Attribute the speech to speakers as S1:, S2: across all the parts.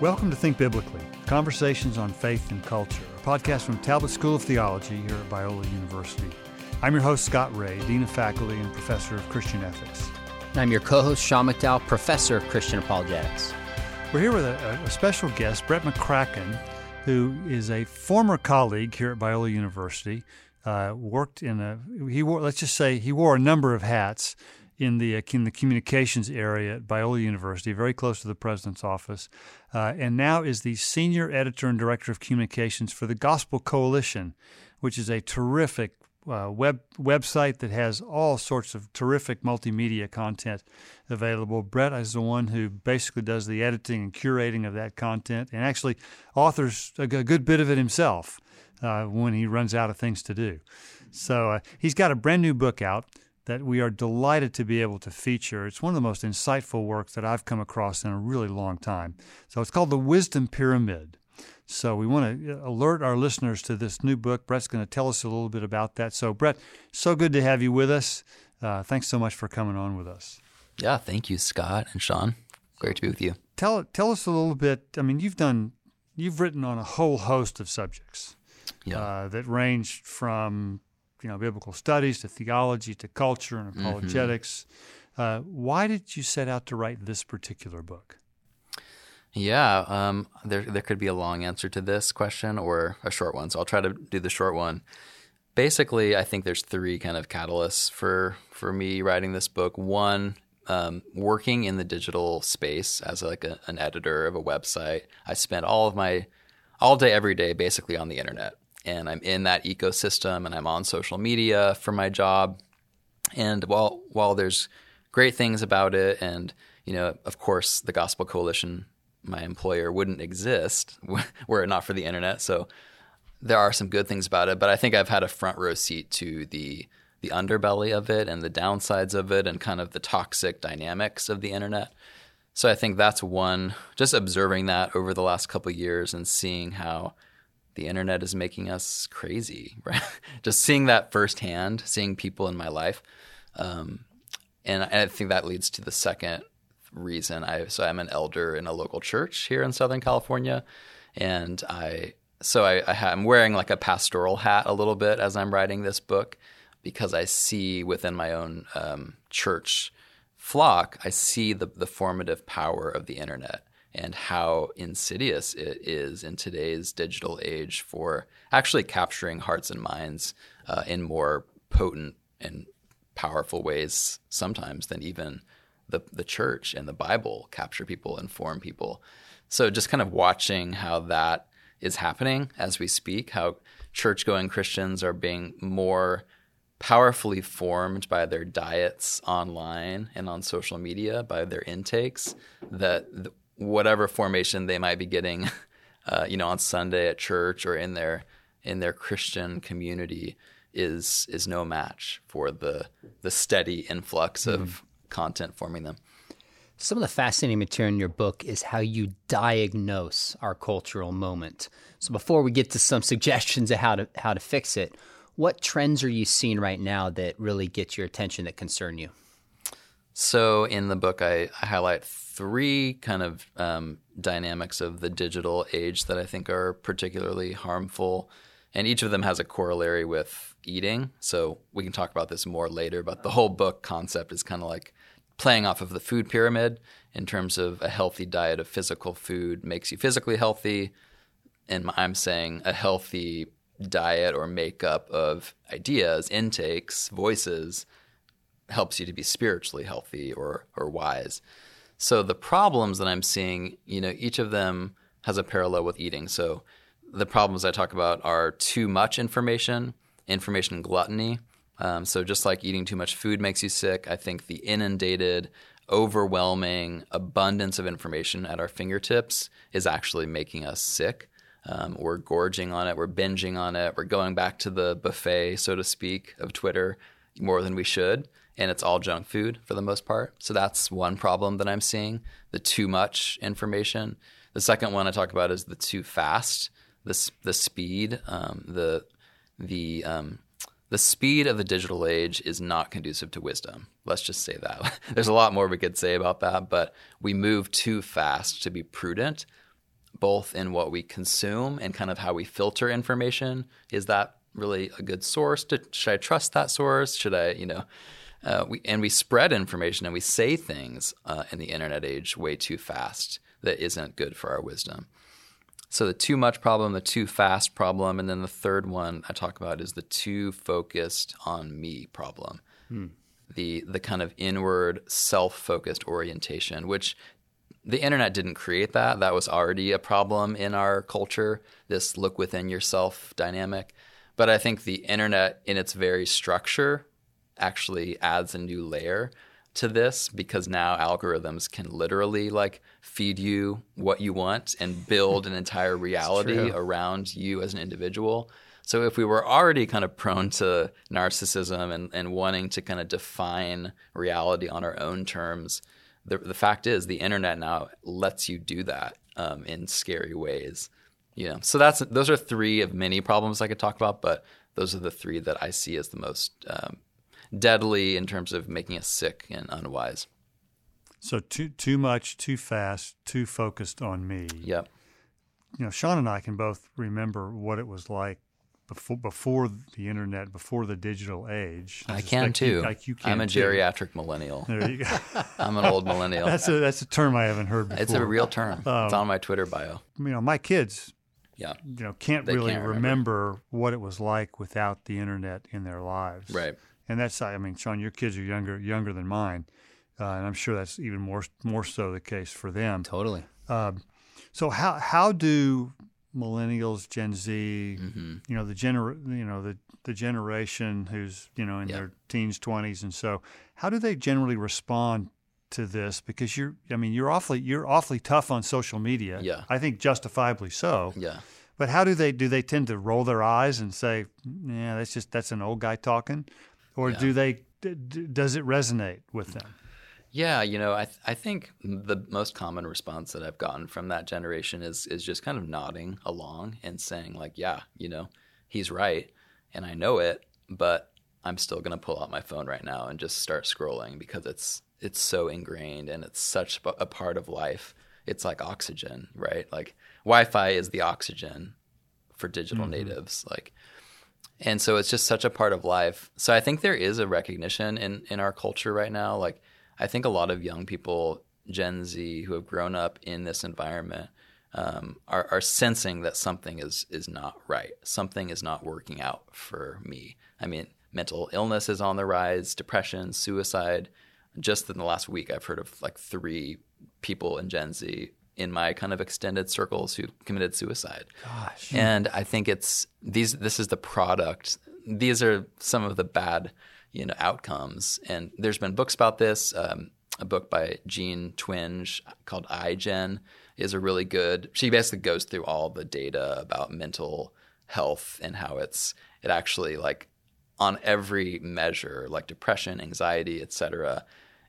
S1: Welcome to Think Biblically Conversations on Faith and Culture, a podcast from Talbot School of Theology here at Biola University. I'm your host, Scott Rae, Dean of Faculty and Professor of Christian Ethics.
S2: And I'm your co host, Sean McDowell, Professor of Christian Apologetics.
S1: We're here with a, a special guest, Brett McCracken, who is a former colleague here at Biola University. Uh, worked in a, he wore, let's just say, he wore a number of hats in the, uh, in the communications area at Biola University, very close to the president's office, uh, and now is the senior editor and director of communications for the Gospel Coalition, which is a terrific uh, web website that has all sorts of terrific multimedia content available. Brett is the one who basically does the editing and curating of that content, and actually authors a, good bit of it himself uh, when he runs out of things to do. So uh, he's got a brand new book out that we are delighted to be able to feature. It's one of the most insightful works that I've come across in a really long time. So it's called The Wisdom Pyramid. So we want to alert our listeners to this new book. Brett's going to tell us a little bit about that. So, Brett, so good to have you with us. Uh, thanks so much for coming on with us.
S3: Yeah, thank you, Scott and Sean. Great to be with you.
S1: Tell tell us a little bit. I mean, you've done you've written on a whole host of subjects
S3: yeah.
S1: uh, that range from you know biblical studies to theology to culture and mm-hmm. apologetics. Mm-hmm. Uh, why did you set out to write this particular book?
S3: Yeah, um, there there could be a long answer to this question or a short one. So I'll try to do the short one. Basically, I think there's three kind of catalysts for for me writing this book. One, um, working in the digital space as like a, an editor of a website, I spent all of my all day every day basically on the internet and I'm in that ecosystem and I'm on social media for my job. And while while there's great things about it, and you know, of course, the Gospel Coalition, my employer, wouldn't exist were it not for the internet. So there are some good things about it, but I think I've had a front row seat to the the underbelly of it and the downsides of it and kind of the toxic dynamics of the internet. So I think that's one just observing that over the last couple years and seeing how the internet is making us crazy, right? Just seeing that firsthand, seeing people in my life. Um, and I think that leads to the second reason. I so I'm an elder in a local church here in Southern California, and I so I, I am wearing like a pastoral hat a little bit as I'm writing this book because I see within my own um, church flock, I see the the formative power of the internet and how insidious it is in today's digital age for actually capturing hearts and minds uh, in more potent and powerful ways sometimes than even the, the church and the Bible capture people, inform people. So just kind of watching how that is happening as we speak, how church going Christians are being more powerfully formed by their diets online and on social media, by their intakes, that whatever formation they might be getting, uh, you know, on Sunday at church or in their in their Christian community is is no match for the the steady influx mm. of mm-hmm. content forming them.
S2: Some of the fascinating material in your book is how you diagnose our cultural moment. So before we get to some suggestions of how to how to fix it, what trends are you seeing right now that really get your attention that concern you?
S3: So in the book, I, I highlight three kind of um, dynamics of the digital age that I think are particularly harmful, and each of them has a corollary with eating. So we can talk about this more later, but the whole book concept is kind of like playing off of the food pyramid in terms of a healthy diet of physical food makes you physically healthy, and I'm saying a healthy diet or makeup of ideas, intakes, voices helps you to be spiritually healthy or or wise. So the problems that I'm seeing, you know, each of them has a parallel with eating. So the problems I talk about are too much information, information gluttony. Um, so just like eating too much food makes you sick, I think the inundated, overwhelming abundance of information at our fingertips is actually making us sick. Um, we're gorging on it, we're binging on it, we're going back to the buffet, so to speak, of Twitter more than we should and it's all junk food for the most part. So that's one problem that I'm seeing the too much information. The second one I talk about is the too fast, the, the speed, um, the, the, um, the speed of the digital age is not conducive to wisdom. Let's just say that. There's a lot more we could say about that, but we move too fast to be prudent. both in what we consume and kind of how we filter information. Is that really a good source? To, should I trust that source? Should I, you know, uh, we, and we spread information and we say things uh, in the internet age way too fast that isn't good for our wisdom. So the too much problem, the too fast problem, and then the third one I talk about is the too focused on me problem. Hmm. The the kind of inward self focused orientation, which the internet didn't create that. That was already a problem in our culture. This look within yourself dynamic. But I think the internet, in its very structure, actually adds a new layer to this because now algorithms can literally like feed you what you want and build an entire reality around you as an individual. So if we were already kind of prone to narcissism and, and wanting to kind of define reality on our own terms, the, the fact is the internet now lets you do that um, in scary ways. You know, so that's those are three of many problems I could talk about, but those are the three that I see as the most um, deadly in terms of making us sick and unwise.
S1: So too too much, too fast, too focused on me.
S3: Yep.
S1: You know, Sean and I can both remember what it was like before before the internet, before the digital age.
S3: I, I can too.
S1: You, like you can
S3: I'm a
S1: too.
S3: geriatric millennial.
S1: There you go.
S3: I'm an old millennial.
S1: that's a that's a term I haven't heard before.
S3: It's a real term. Um, it's on my Twitter bio.
S1: You know, my kids.
S3: Yeah.
S1: You know, can't
S3: They
S1: really
S3: can't
S1: remember.
S3: remember.
S1: what it was like without the internet in their lives.
S3: Right.
S1: And that's I mean, Sean, your kids are younger younger than mine, uh, and I'm sure that's even more more so the case for them.
S2: Totally.
S1: Um, so how how do millennials, Gen Z,
S3: Mm-hmm.
S1: you know the gener you know the the generation who's you know in
S3: Yeah.
S1: their teens, twenties, and so how do they generally respond to this? Because you're I mean you're awfully you're awfully tough on social media.
S3: Yeah.
S1: I think justifiably so.
S3: Yeah.
S1: But how do they do they tend to roll their eyes and say, "Yeah, that's just that's an old guy talking," or
S3: Yeah.
S1: do they d- does it resonate with them?
S3: Yeah, you know, I th- I think the most common response that I've gotten from that generation is is just kind of nodding along and saying like, yeah, you know, he's right, and I know it, but I'm still gonna pull out my phone right now and just start scrolling because it's it's so ingrained and it's such a part of life. It's like oxygen, right? Like Wi-Fi is the oxygen for digital natives, like. And so it's just such a part of life. So I think there is a recognition in, in our culture right now. Like, I think a lot of young people, Gen Z, who have grown up in this environment, um, are, are sensing that something is is not right. Something is not working out for me. I mean, mental illness is on the rise, depression, suicide. Just in the last week, I've heard of like three people in Gen Z in my kind of extended circles who committed suicide.
S2: Gosh.
S3: And I think it's these. This is the product. These are some of the bad, you know, outcomes. And there's been books about this. Um, a book by Jean Twenge called iGen is a really good. She basically goes through all the data about mental health and how it's it actually like on every measure, like depression, anxiety, etc.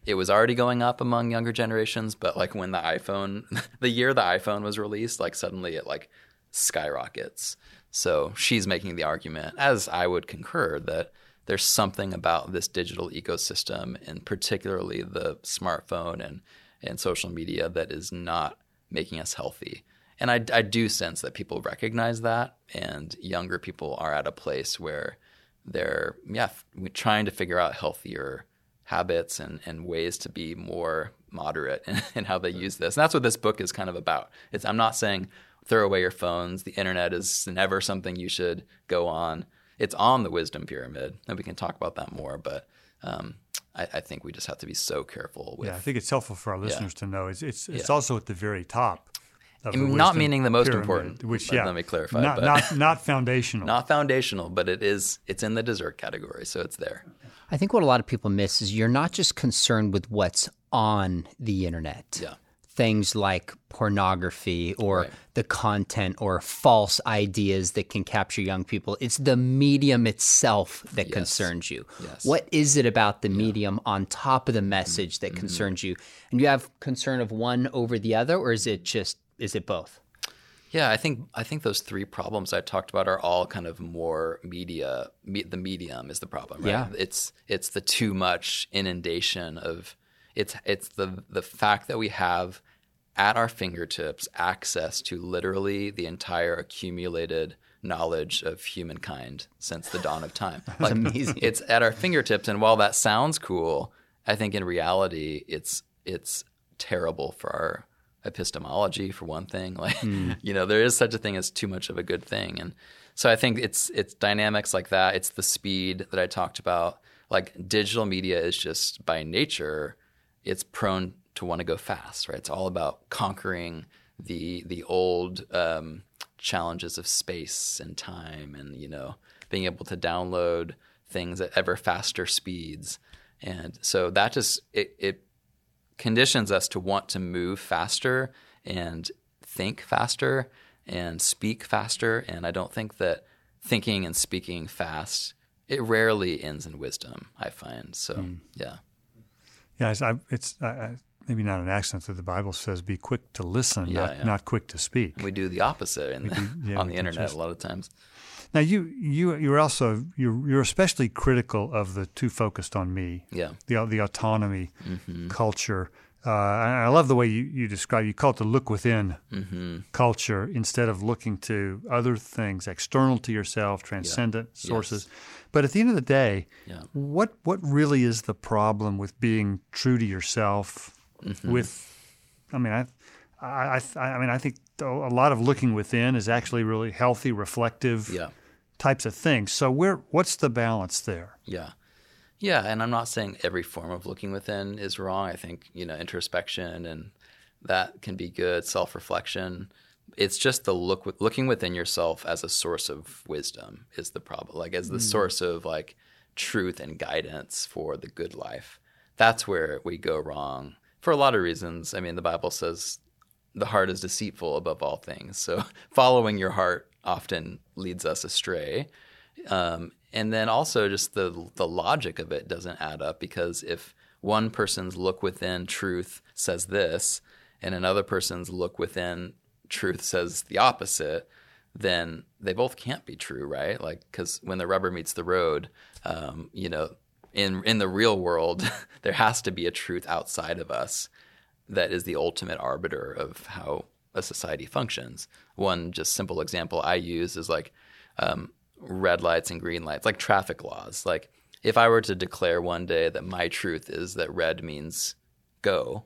S3: It was already going up among younger generations, but like when the iPhone, the year the iPhone was released, like suddenly it like skyrockets. So she's making the argument, as I would concur, that there's something about this digital ecosystem, and particularly the smartphone and, and social media, that is not making us healthy. And I, I do sense that people recognize that, and younger people are at a place where they're yeah f- trying to figure out healthier habits and, and ways to be more moderate in, in how they use this. And that's what this book is kind of about. It's I'm not saying throw away your phones. The internet is never something you should go on. It's on the wisdom pyramid, and we can talk about that more. But um, I, I think we just have to be so careful with
S1: Yeah, I think it's helpful for our listeners to know. It's it's, it's also at the very top. Of the
S3: Not meaning the most
S1: pyramid,
S3: important.
S1: Which
S3: Let-
S1: yeah,
S3: let me clarify,
S1: Not
S3: but-
S1: not not foundational.
S3: not foundational, but it is. It's in the dessert category, so it's there.
S2: I think what a lot of people miss is you're not just concerned with what's on the internet.
S3: Yeah.
S2: Things like pornography or
S3: Right.
S2: the content or false ideas that can capture young people. It's the medium itself that
S3: Yes.
S2: concerns you.
S3: Yes.
S2: What is it about the medium on top of the message
S3: Mm-hmm.
S2: that concerns you? And you have concern of one over the other, or is it just, is it both?
S3: Yeah, I think I think those three problems I talked about are all kind of more media. Me, the medium is the problem, right?
S2: Yeah.
S3: It's it's the too much inundation of it's it's the the fact that we have at our fingertips access to literally the entire accumulated knowledge of humankind since the dawn of time.
S2: Like, amazing.
S3: It's at our fingertips, and while that sounds cool, I think in reality, it's it's terrible for our epistemology, for one thing. Like, mm. you know, there is such a thing as too much of a good thing, and so I think it's it's dynamics like that. It's the speed that I talked about. Like digital media is just by nature, it's prone to want to go fast, right? It's all about conquering the the old um, challenges of space and time, and you know, being able to download things at ever faster speeds. And so that just it, it conditions us to want to move faster and think faster and speak faster. And I don't think that thinking and speaking fast it rarely ends in wisdom. I find so. Mm. Yeah.
S1: Yeah, it's, I, it's I, maybe not an accident that the Bible says be quick to listen, yeah, not, yeah. not quick to speak.
S3: We do the opposite in, do, yeah, on the internet just, a lot of times.
S1: Now you you you're also you're you're especially critical of the too focused on me.
S3: Yeah.
S1: The the autonomy mm-hmm. culture. Uh, I love the way you, you describe. You call it the look within mm-hmm. culture instead of looking to other things external to yourself, transcendent yeah. sources. Yes. But at the end of the day, yeah. what what really is the problem with being true to yourself? Mm-hmm. With, I mean, I, I, I, I mean, I think a lot of looking within is actually really healthy, reflective
S3: yeah.
S1: Types of things. So where what's the balance there?
S3: Yeah. Yeah, and I'm not saying every form of looking within is wrong. I think, you know, introspection and that can be good, self-reflection. It's just the look looking within yourself as a source of wisdom is the problem. Like as the mm. source of like truth and guidance for the good life. That's where we go wrong for a lot of reasons. I mean, the Bible says the heart is deceitful above all things. So following your heart often leads us astray. Um, and then also just the the logic of it doesn't add up because if one person's look within truth says this and another person's look within truth says the opposite, then they both can't be true, right? Like because when the rubber meets the road, um, you know, in in the real world, there has to be a truth outside of us that is the ultimate arbiter of how a society functions. One just simple example I use is like um, red lights and green lights, like traffic laws. Like if I were to declare one day that my truth is that red means go,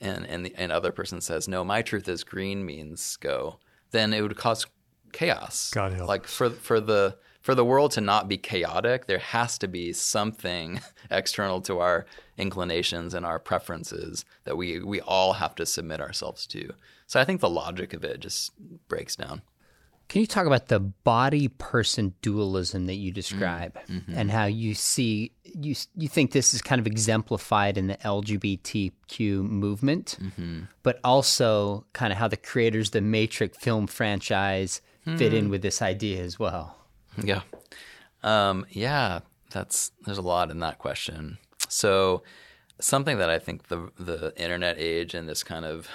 S3: and and the and other person says no, my truth is green means go, then it would cause chaos.
S1: God help.
S3: Like for for the for the world to not be chaotic, there has to be something external to our inclinations and our preferences that we we all have to submit ourselves to. So I think the logic of it just breaks down.
S2: Can you talk about the body person dualism that you describe mm, mm-hmm. and how you see you you think this is kind of exemplified in the LGBTQ movement, mm-hmm. but also kind of how the creators the Matrix film franchise mm. fit in hmm. with this idea as well?
S3: Yeah. Um, yeah, that's there's a lot in that question. So something that I think the the internet age and this kind of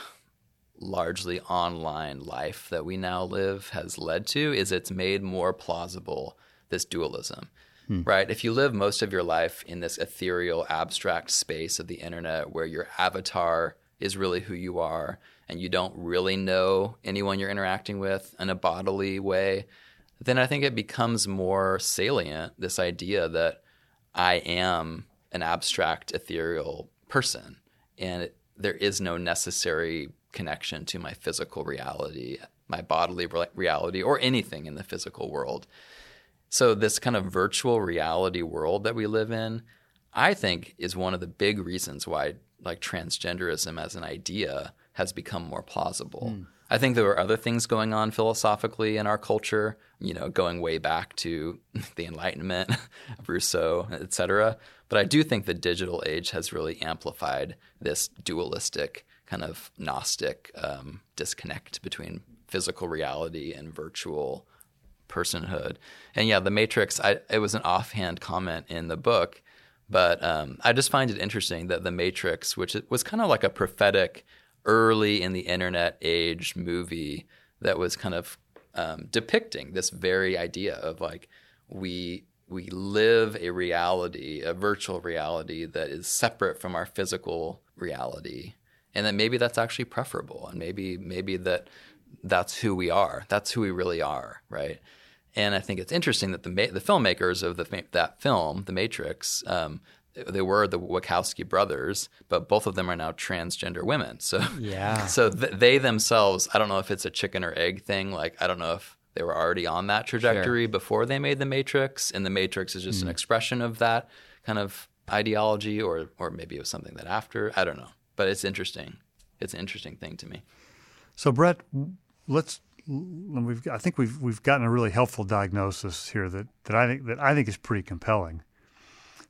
S3: largely online life that we now live has led to is it's made more plausible this dualism. Hmm. Right? If you live most of your life in this ethereal abstract space of the internet where your avatar is really who you are and you don't really know anyone you're interacting with in a bodily way, then I think it becomes more salient this idea that I am an abstract, ethereal person, and it, there is no necessary connection to my physical reality, my bodily reality, or anything in the physical world. So, this kind of virtual reality world that we live in, I think, is one of the big reasons why, like, transgenderism as an idea has become more plausible. Mm. I think there were other things going on philosophically in our culture, you know, going way back to the Enlightenment, Rousseau, et cetera. But I do think the digital age has really amplified this dualistic kind of Gnostic um, disconnect between physical reality and virtual personhood. And yeah, the Matrix, I, it was an offhand comment in the book, but um, I just find it interesting that the Matrix, which was kind of like a prophetic early in the internet age movie that was kind of um, depicting this very idea of like we we live a reality, a virtual reality that is separate from our physical reality. and that maybe that's actually preferable, and maybe maybe that that's who we are. That's who we really are, right? And I think it's interesting that the the filmmakers of the that film, The Matrix, um, they were the Wachowski brothers, but both of them are now transgender women. So
S2: yeah,
S3: so th- they themselves, I don't know if it's a chicken or egg thing. Like I don't know if they were already on that trajectory sure. before they made The Matrix, and The Matrix is just mm. an expression of that kind of ideology, or or maybe it was something that after. I don't know, but it's interesting. It's an interesting thing to me.
S1: So Brett, let's we've I think we've we've gotten a really helpful diagnosis here that, that I think that I think is pretty compelling.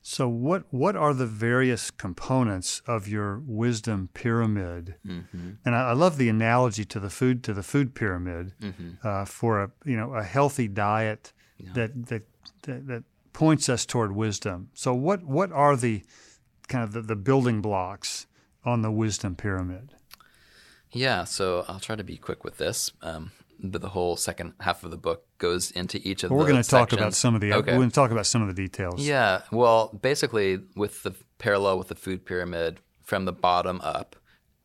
S1: So what what are the various components of your wisdom pyramid? Mm-hmm. And I, I, love the analogy to the food to the food pyramid mm-hmm. uh, for a you know a healthy diet yeah. that, that, that that points us toward wisdom. So what what are the kind of the, the building blocks on the wisdom pyramid?
S3: Yeah, so I'll try to be quick with this. Um, but the whole second half of the book goes into each of
S1: well,
S3: the
S1: we're going to talk about some of the okay. we're going to talk about some of the details.
S3: Yeah well basically with the parallel with the food pyramid from the bottom up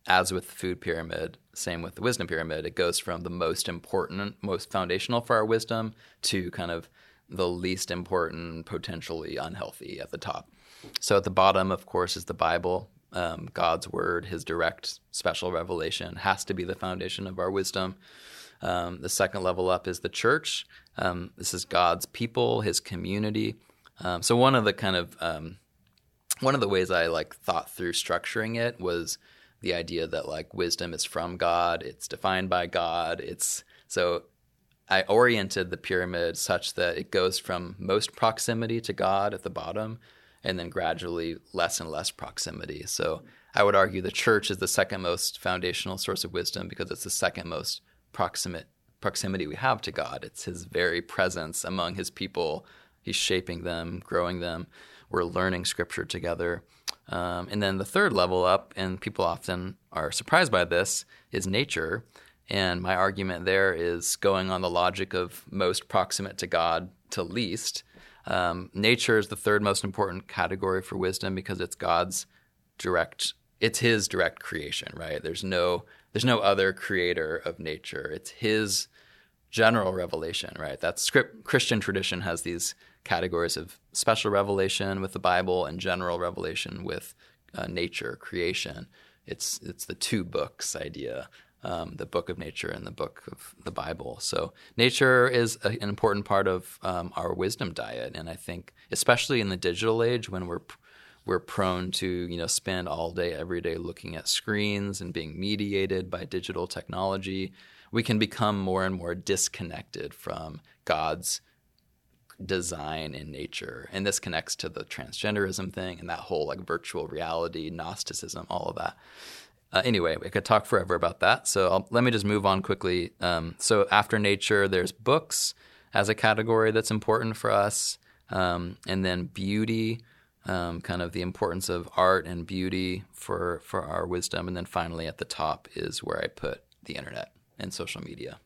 S3: as with the food pyramid same with the wisdom pyramid it goes from the most important most foundational for our wisdom to kind of the least important potentially unhealthy at the top. So at the bottom of course is the bible. Um, god's word his direct special revelation has to be the foundation of our wisdom um, the second level up is the church. Um, this is God's people, His community. Um, so one of the kind of um, one of the ways I like thought through structuring it was the idea that like wisdom is from God, it's defined by God. It's so I oriented the pyramid such that it goes from most proximity to God at the bottom, and then gradually less and less proximity. So I would argue the church is the second most foundational source of wisdom because it's the second most proximate proximity we have to God. It's His very presence among His people. He's shaping them, growing them. We're learning Scripture together. Um, and then the third level up, and people often are surprised by this, is nature. And my argument there is going on the logic of most proximate to God to least. Um, nature is the third most important category for wisdom because it's God's direct, it's His direct creation, right? There's no there's no other creator of nature. It's his general revelation, right? That's script, Christian tradition has these categories of special revelation with the Bible and general revelation with uh, nature, creation. It's it's the two books idea, um, the book of nature and the book of the Bible. So nature is a, an important part of um, our wisdom diet, and I think especially in the digital age when we're we're prone to you know spend all day every day looking at screens and being mediated by digital technology we can become more and more disconnected from god's design in nature. And this connects to the transgenderism thing and that whole like virtual reality gnosticism all of that. Uh, anyway we could talk forever about that. So I'll, let me just move on quickly. Um, so after nature there's books as a category that's important for us. Um, and then beauty um, kind of the importance of art and beauty for for our wisdom, and then finally at the top is where I put the internet and social media.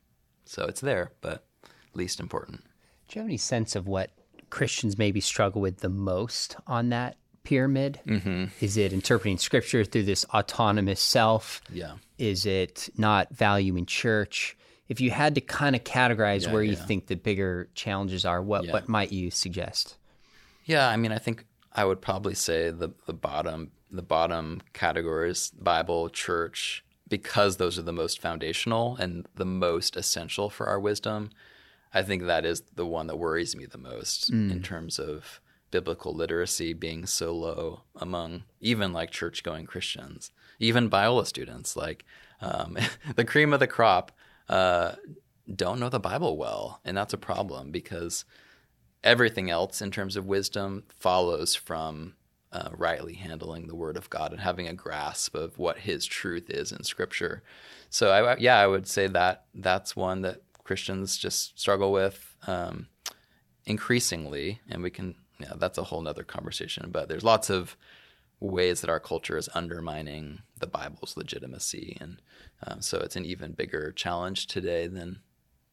S3: So it's there, but least important.
S2: Do you have any sense of what Christians maybe struggle with the most on that pyramid? Mm-hmm. Is it interpreting scripture through this autonomous self?
S3: Yeah.
S2: Is it not valuing church? If you had to kind of categorize yeah, where yeah. you think the bigger challenges are, what, yeah. what might you suggest?
S3: Yeah, I mean, I think I would probably say the the bottom the bottom categories Bible, church, because those are the most foundational and the most essential for our wisdom. I think that is the one that worries me the most mm. in terms of biblical literacy being so low among even like church going Christians, even Biola students. Like um, the cream of the crop uh, don't know the Bible well, and that's a problem because everything else in terms of wisdom follows from uh, rightly handling the Word of God and having a grasp of what His truth is in Scripture. So, I, yeah, I would say that that's one that Christians just struggle with um, increasingly, and we can. Yeah, that's a whole nother conversation. But there's lots of ways that our culture is undermining the Bible's legitimacy, and um, so it's an even bigger challenge today than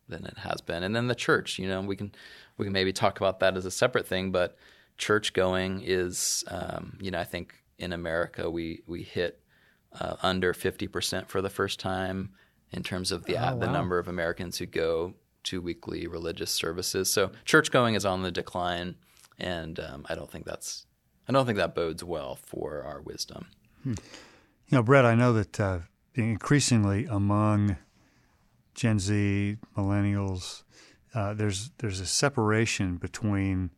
S3: than it has been. And then the church, you know, we can we can maybe talk about that as a separate thing, but church going is, um, you know, I think in America we we hit uh, under 50% for the first time in terms of the, oh, the number of Americans who go to weekly religious services. So church going is on the decline, and um, I don't think that's I don't think that bodes well for our wisdom.
S1: Hmm. You know, Brett, I know that uh, increasingly among Gen Z, millennials, uh, there's there's a separation between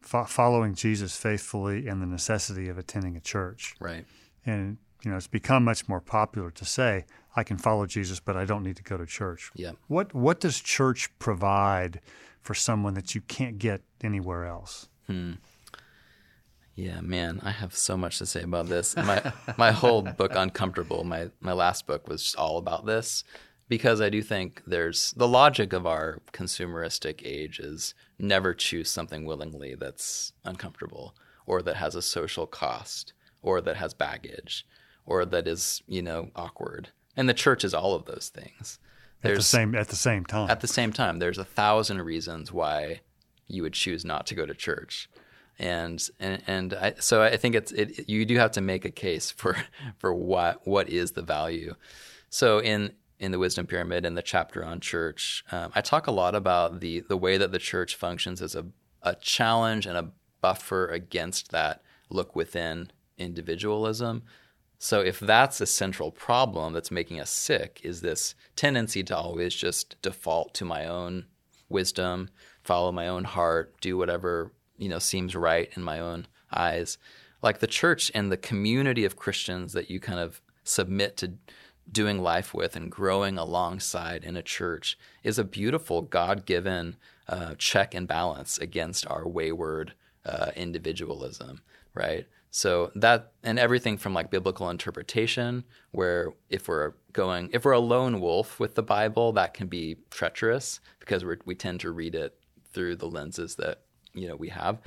S1: fo- following Jesus faithfully and the necessity of attending a church.
S3: Right.
S1: And you know, it's become much more popular to say, I can follow Jesus, but I don't need to go to church.
S3: Yeah.
S1: What what does church provide for someone that you can't get anywhere else?
S3: Hmm. Yeah, man, I have so much to say about this. My my whole book, Uncomfortable, my my last book was just all about this because I do think there's the logic of our consumeristic age is never choose something willingly that's uncomfortable or that has a social cost or that has baggage or that is, you know, awkward. And the church is all of those things.
S1: There's, at the same at the same time.
S3: At the same time, there's a thousand reasons why you would choose not to go to church. And and, and I, so I think it's it, you do have to make a case for for what what is the value. So in in the wisdom pyramid in the chapter on church, um, I talk a lot about the the way that the church functions as a a challenge and a buffer against that look within individualism so if that's a central problem that's making us sick, is this tendency to always just default to my own wisdom, follow my own heart, do whatever, you know, seems right in my own eyes. Like the church and the community of Christians that you kind of submit to doing life with and growing alongside in a church is a beautiful God-given uh, check and balance against our wayward uh, individualism, right? So that and everything from like biblical interpretation, where if we're going, if we're a lone wolf with the Bible, that can be treacherous because we we tend to read it through the lenses that you know we have.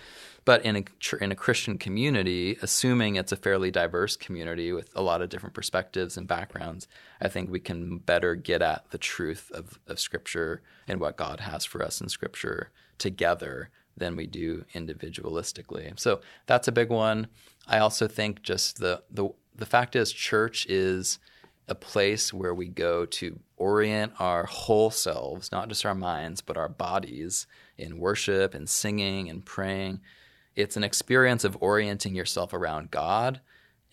S3: But in a in a Christian community, assuming it's a fairly diverse community with a lot of different perspectives and backgrounds, I think we can better get at the truth of, of Scripture and what God has for us in Scripture together than we do individualistically. So that's a big one. I also think just the the the fact is church is a place where we go to orient our whole selves, not just our minds, but our bodies in worship and singing and praying. It's an experience of orienting yourself around God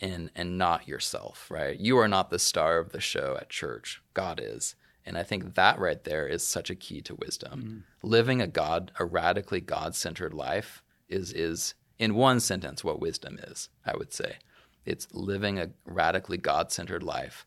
S3: and and not yourself, right? You are not the star of the show at church. God is. And I think that right there is such a key to wisdom. Mm. Living a God, a radically God-centered life is is in one sentence what wisdom is, I would say. It's living a radically God-centered life.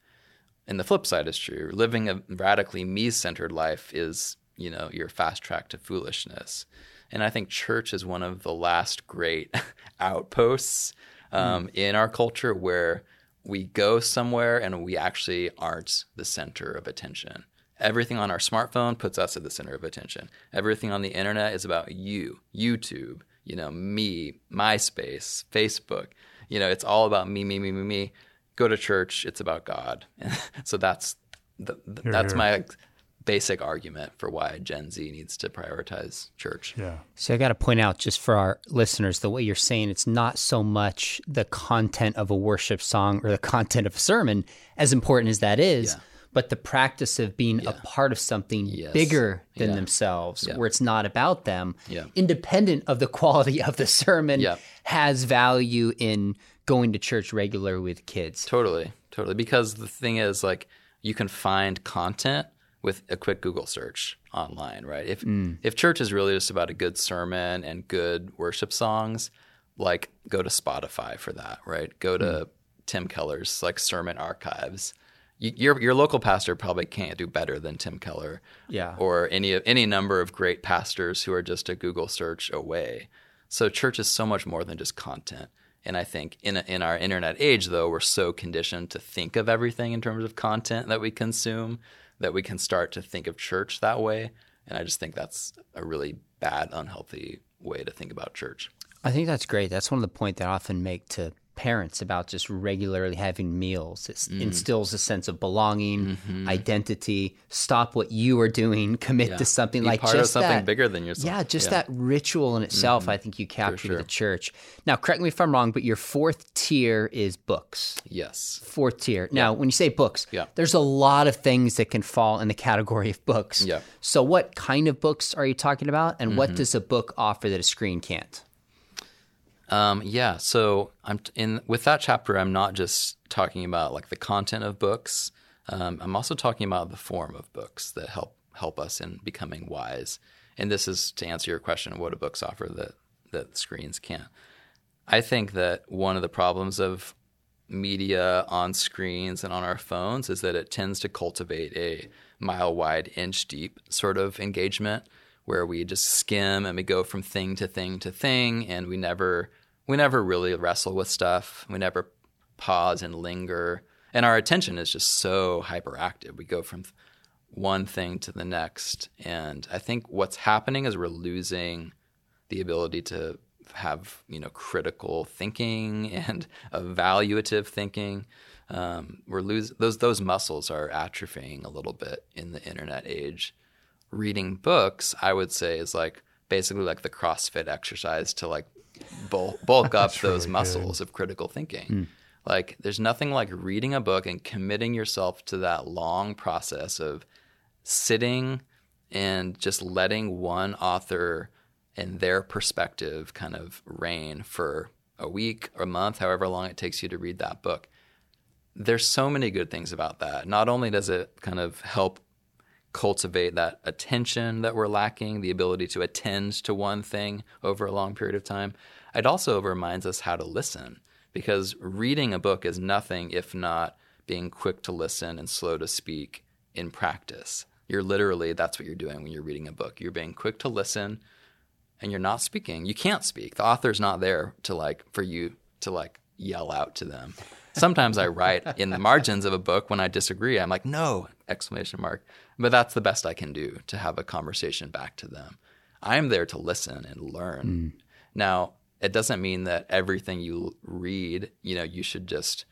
S3: And the flip side is true. Living a radically me-centered life is, you know, your fast track to foolishness. And I think church is one of the last great outposts um, mm. in our culture where we go somewhere and we actually aren't the center of attention. Everything on our smartphone puts us at the center of attention. Everything on the internet is about you, YouTube, you know, me, MySpace, Facebook. You know, it's all about me, me, me, me, me. Go to church, it's about God. so that's the, the, that's my basic argument for why Gen Z needs to prioritize church.
S1: Yeah.
S2: So I got to point out just for our listeners, the way you're saying it's not so much the content of a worship song or the content of a sermon, as important as that is. Yeah. But the practice of being yeah. a part of something yes. bigger than yeah. themselves, where it's not about them, independent of the quality of the sermon, has value in going to church regular with kids.
S3: Totally, totally. Because the thing is, like, you can find content with a quick Google search online, right? If mm. if church is really just about a good sermon and good worship songs, like go to Spotify for that, right? Go to mm. Tim Keller's like sermon archives. your your local pastor probably can't do better than Tim Keller,
S2: yeah,
S3: or any any number of great pastors who are just a Google search away. So church is so much more than just content. And I think in a, in our internet age, though, we're so conditioned to think of everything in terms of content that we consume that we can start to think of church that way. And I just think that's a really bad, unhealthy way to think about church.
S2: I think that's great. That's one of the points that I often make to parents about just regularly having meals. It
S3: Mm.
S2: instills a sense of belonging,
S3: Mm-hmm.
S2: identity. Stop what you are doing, commit
S3: Yeah.
S2: to something
S3: Be
S2: like
S3: part of
S2: just
S3: something
S2: that.
S3: bigger than yourself.
S2: Yeah, just
S3: Yeah. Mm-hmm.
S2: that ritual in itself, I think you captured
S3: sure.
S2: the church. Now, correct me if I'm wrong, but your fourth tier is books.
S3: Yes.
S2: Fourth tier. Now, when you say books,
S3: Yeah.
S2: there's a lot of things that can fall in the category of books.
S3: Yeah.
S2: So, what kind of books are you talking about, and
S3: Mm-hmm.
S2: what does a book offer that a screen can't?
S3: Um, yeah. So I'm in with that chapter. I'm not just talking about like the content of books. Um, I'm also talking about the form of books that help help us in becoming wise. And this is to answer your question: what do books offer that that screens can't? I think that one of the problems of media on screens and on our phones is that it tends to cultivate a mile wide, inch deep sort of engagement where we just skim and we go from thing to thing to thing and we never we never really wrestle with stuff. We never pause and linger. And our attention is just so hyperactive. We go from one thing to the next. And I think what's happening is we're losing the ability to have you know critical thinking and evaluative thinking. Um, we're losing those those muscles are atrophying a little bit in the internet age. Reading books, I would say, is like basically like the CrossFit exercise to like bulk, bulk up those muscles of critical thinking. Hmm. Like, there's nothing like reading a book and committing yourself to that long process of sitting and just letting one author and their perspective kind of reign for a week or a month, however long it takes you to read that book. There's so many good things about that. Not only does it kind of help cultivate that attention that we're lacking, the ability to attend to one thing over a long period of time, it also reminds us how to listen because reading a book is nothing if not being quick to listen and slow to speak in practice. You're literally, that's what you're doing when you're reading a book. You're being quick to listen and you're not speaking. You can't speak. The author's not there to like, for you to like yell out to them. Sometimes I write in the margins of a book when I disagree. I'm like, no, exclamation mark. But that's the best I can do to have a conversation back to them. I'm there to listen and learn. Hmm. Now, it doesn't mean that everything you read, you know, you should just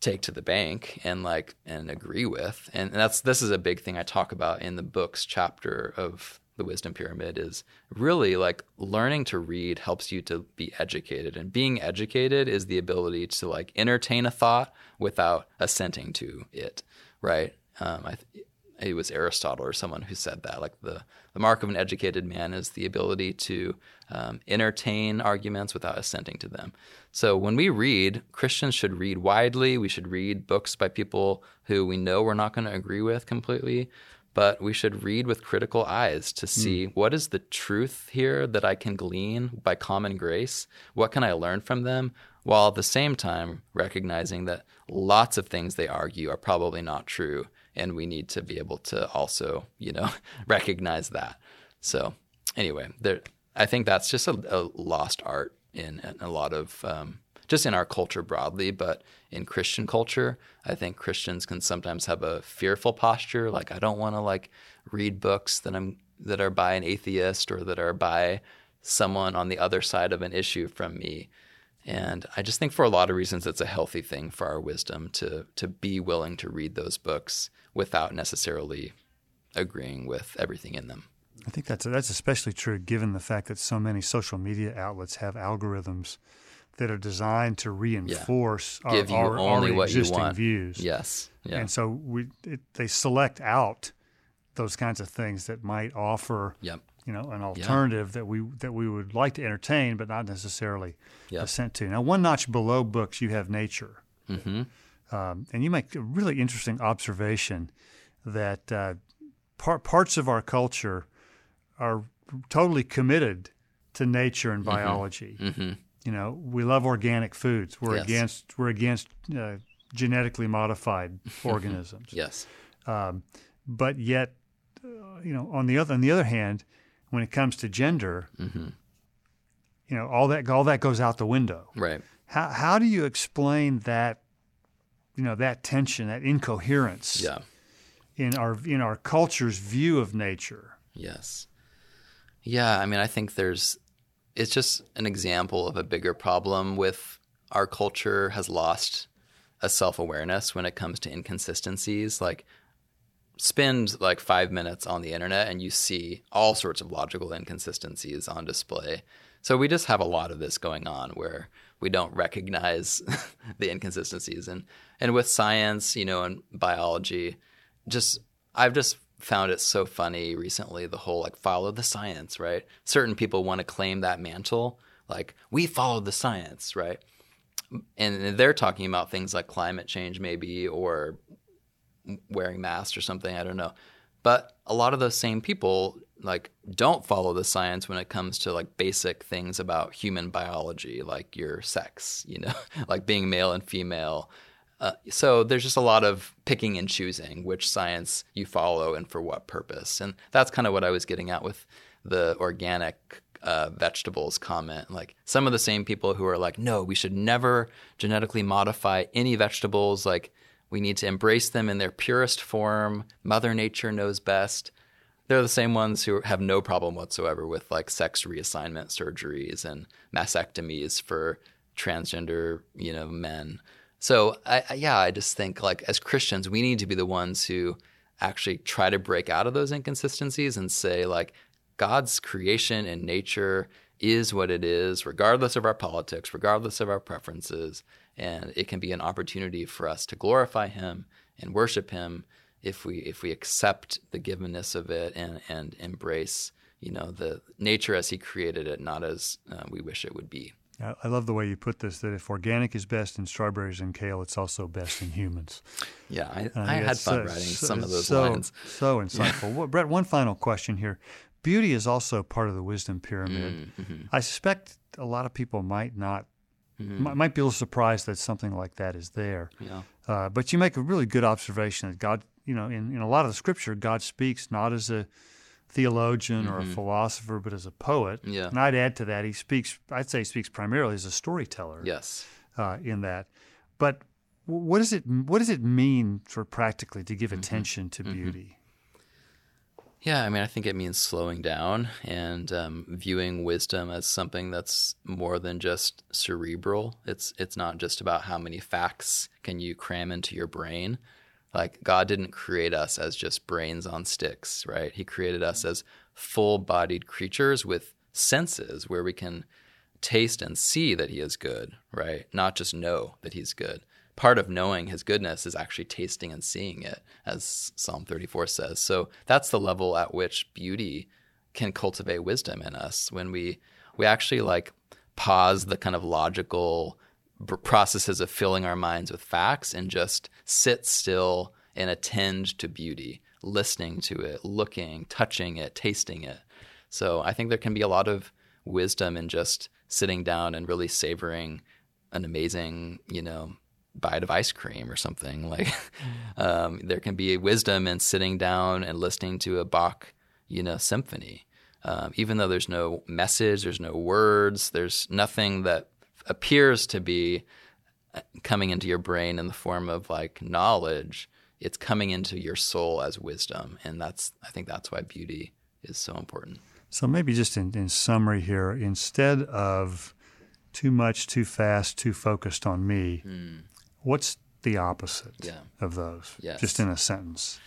S3: take to the bank and like and agree with. And that's this is a big thing I talk about in the books chapter of the wisdom pyramid is really like learning to read helps you to be educated and being educated is the ability to like entertain a thought without assenting to it right? Um, I th- it was Aristotle or someone who said that like the, the mark of an educated man is the ability to um, entertain arguments without assenting to them. So when we read Christians should read widely. We should read books by people who we know we're not going to agree with completely but we should read with critical eyes to see what is the truth here that I can glean by common grace? What can I learn from them? While at the same time recognizing that lots of things they argue are probably not true, and we need to be able to also, you know, recognize that. So, anyway, there, I think that's just a, a lost art in, in a lot of um, just in our culture broadly, but in Christian culture, I think Christians can sometimes have a fearful posture. Like, I don't want to like read books that I'm that are by an atheist or that are by someone on the other side of an issue from me. And I just think for a lot of reasons, it's a healthy thing for our wisdom to to be willing to read those books without necessarily agreeing with everything in them.
S1: I think that's that's especially true given the fact that so many social media outlets have algorithms that are designed to reinforce our,
S3: you
S1: our
S3: what you
S1: existing views.
S3: Yes. Yeah.
S1: And so we it, they select out those kinds of things that might offer
S3: Yep.
S1: you know an alternative that we that we would like to entertain but not necessarily
S3: Yep.
S1: assent to. Now, one notch below books, you have nature,
S3: Mm-hmm.
S1: um, and you make a really interesting observation that uh, par- parts of our culture are totally committed to nature and biology.
S3: Mm-hmm.
S1: You know, we love organic foods. We're
S3: Yes.
S1: against we're against uh, genetically modified organisms.
S3: Yes.
S1: Um, but yet, uh, you know, on the other on the other hand, when it comes to gender,
S3: Mm-hmm.
S1: you know, all that all that goes out the window.
S3: Right.
S1: How how do you explain that? You know, that tension, that incoherence
S3: Yeah.
S1: in our in our culture's view of nature.
S3: Yes. Yeah, I mean, I think there's it's just an example of a bigger problem with our culture has lost a self awareness when it comes to inconsistencies. Like, spend like five minutes on the internet and you see all sorts of logical inconsistencies on display. So we just have a lot of this going on where we don't recognize the inconsistencies and and with science, you know, and biology, just I've just found it so funny recently the whole like follow the science, right? Certain people want to claim that mantle, like we follow the science, right? And they're talking about things like climate change maybe or wearing masks or something, I don't know. But a lot of those same people like don't follow the science when it comes to like basic things about human biology, like your sex, you know, like being male and female. Uh, so there's just a lot of picking and choosing which science you follow and for what purpose, and that's kind of what I was getting at with the organic uh, vegetables comment. Like some of the same people who are like, no, we should never genetically modify any vegetables. Like we need to embrace them in their purest form. Mother Nature knows best. They're the same ones who have no problem whatsoever with like sex reassignment surgeries and mastectomies for transgender, you know, men. So I, I, yeah, I just think like as Christians, we need to be the ones who actually try to break out of those inconsistencies and say like God's creation and nature is what it is, regardless of our politics, regardless of our preferences. And it can be an opportunity for us to glorify Him and worship Him if we if we accept the givenness of it and and embrace you know the nature as He created it, not as uh, we wish it would be.
S1: I love the way you put this. That if organic is best in strawberries and kale, it's also best in humans.
S3: Yeah, I, uh, I had fun writing so, some of those
S1: so,
S3: lines.
S1: So insightful. well, Brett, one final question here. Beauty is also part of the wisdom pyramid. Mm-hmm. I suspect a lot of people might not mm-hmm. might be a little surprised that something like that is there.
S3: Yeah.
S1: Uh, but you make a really good observation that God, you know, in, in a lot of the scripture, God speaks not as a theologian mm-hmm. or a mm-hmm. philosopher, but as a poet.
S3: Yeah.
S1: And I'd add to that, he speaks, I'd say he speaks primarily as a storyteller.
S3: Yes.
S1: Uh, in that. But what does it what does it mean for practically to give mm-hmm. attention to mm-hmm. beauty?
S3: Yeah, I mean, I think it means slowing down and um, viewing wisdom as something that's more than just cerebral. It's it's not just about how many facts can you cram into your brain. Like God didn't create us as just brains on sticks, right? He created us as full-bodied creatures with senses where we can taste and see that He is good, right? Not just know that He's good part of knowing his goodness is actually tasting and seeing it, as Psalm 34 says. So that's the level at which beauty can cultivate wisdom in us when we we actually like pause the kind of logical processes of filling our minds with facts and just sit still and attend to beauty, listening to it, looking, touching it, tasting it. So I think there can be a lot of wisdom in just sitting down and really savoring an amazing, you know, bite of ice cream or something. Like um, there can be wisdom in sitting down and listening to a Bach, you know, symphony. Um, even though there's no message, there's no words, there's nothing that appears to be uh, coming into your brain in the form of like knowledge. It's coming into your soul as wisdom, and that's I think that's why beauty is so important.
S1: So maybe just in, in summary here, instead of too much, too fast, too focused on me, mm. What's the opposite
S3: yeah.
S1: of those?
S3: Yes.
S1: Just in a sentence.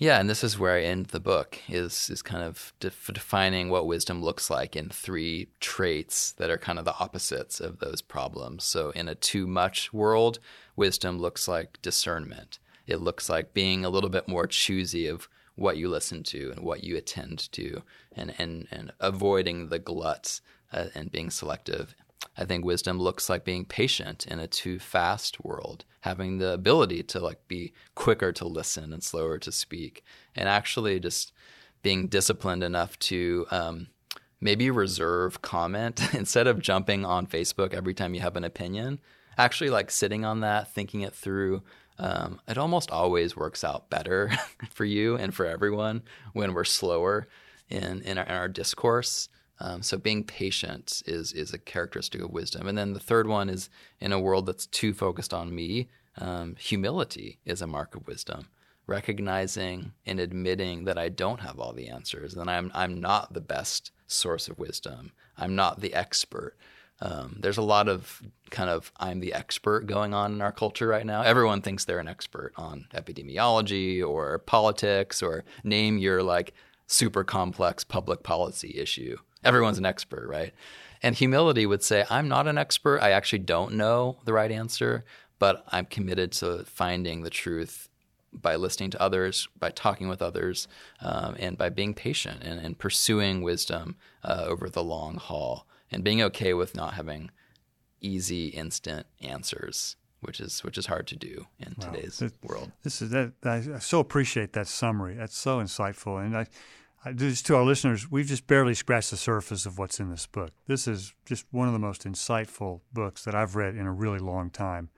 S3: Yeah, and this is where I end the book is is kind of def- defining what wisdom looks like in three traits that are kind of the opposites of those problems. So in a too much world, wisdom looks like discernment. It looks like being a little bit more choosy of what you listen to and what you attend to, and and and avoiding the gluts uh, and being selective. I think wisdom looks like being patient in a too fast world, having the ability to like be quicker to listen and slower to speak, and actually just being disciplined enough to um, maybe reserve comment instead of jumping on Facebook every time you have an opinion. Actually, like sitting on that, thinking it through. Um, it almost always works out better for you and for everyone when we're slower in in our, in our discourse. Um, so being patient is is a characteristic of wisdom. And then the third one is in a world that's too focused on me, um, humility is a mark of wisdom. Recognizing and admitting that I don't have all the answers, and I'm I'm not the best source of wisdom. I'm not the expert. Um, there's a lot of kind of I'm the expert going on in our culture right now. Everyone thinks they're an expert on epidemiology or politics or name your like super complex public policy issue. Everyone's an expert, right? And humility would say, I'm not an expert. I actually don't know the right answer, but I'm committed to finding the truth by listening to others, by talking with others, um, and by being patient and, and pursuing wisdom uh, over the long haul and being okay with not having easy, instant answers. Which is which is hard to do in wow. today's world.
S1: This is that I so appreciate that summary. That's so insightful, and I just to our listeners, we've just barely scratched the surface of what's in this book. This is just one of the most insightful books that I've read in a really long time.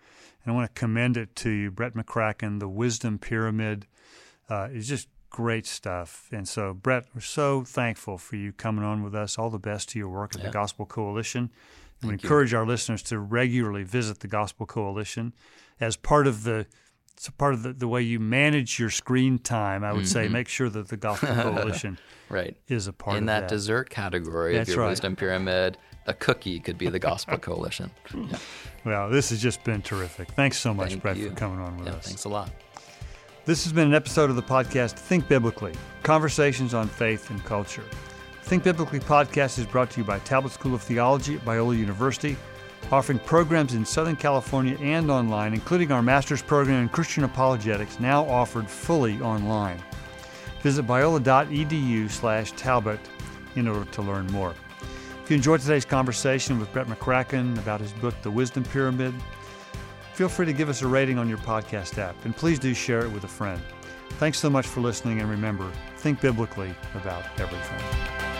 S1: And I want to commend it to you, Brett McCracken. The Wisdom Pyramid uh, is just great stuff. And so, Brett, we're so thankful for you coming on with us. All the best to your work at yeah. the Gospel Coalition. And we encourage you. our listeners to regularly visit the Gospel Coalition as part of the it's a part of the, the way you manage your screen time. I would mm-hmm. say make sure that the Gospel Coalition
S3: right.
S1: is a part
S3: in
S1: that, In
S3: that, dessert category That's of your right. wisdom pyramid. A cookie could be the Gospel Coalition. Yeah.
S1: Well, this has just been terrific. Thanks so much,
S3: Thank
S1: Brett,
S3: you.
S1: for coming on with
S3: yeah,
S1: us.
S3: Thanks a lot.
S1: This has been an episode of the podcast Think Biblically Conversations on Faith and Culture. Think Biblically podcast is brought to you by Talbot School of Theology at Biola University offering programs in Southern California and online, including our master's program in Christian apologetics, now offered fully online. Visit biola.edu slash Talbot in order to learn more. If you enjoyed today's conversation with Brett McCracken about his book, The Wisdom Pyramid, feel free to give us a rating on your podcast app, and please do share it with a friend. Thanks so much for listening, and remember, think biblically about everything.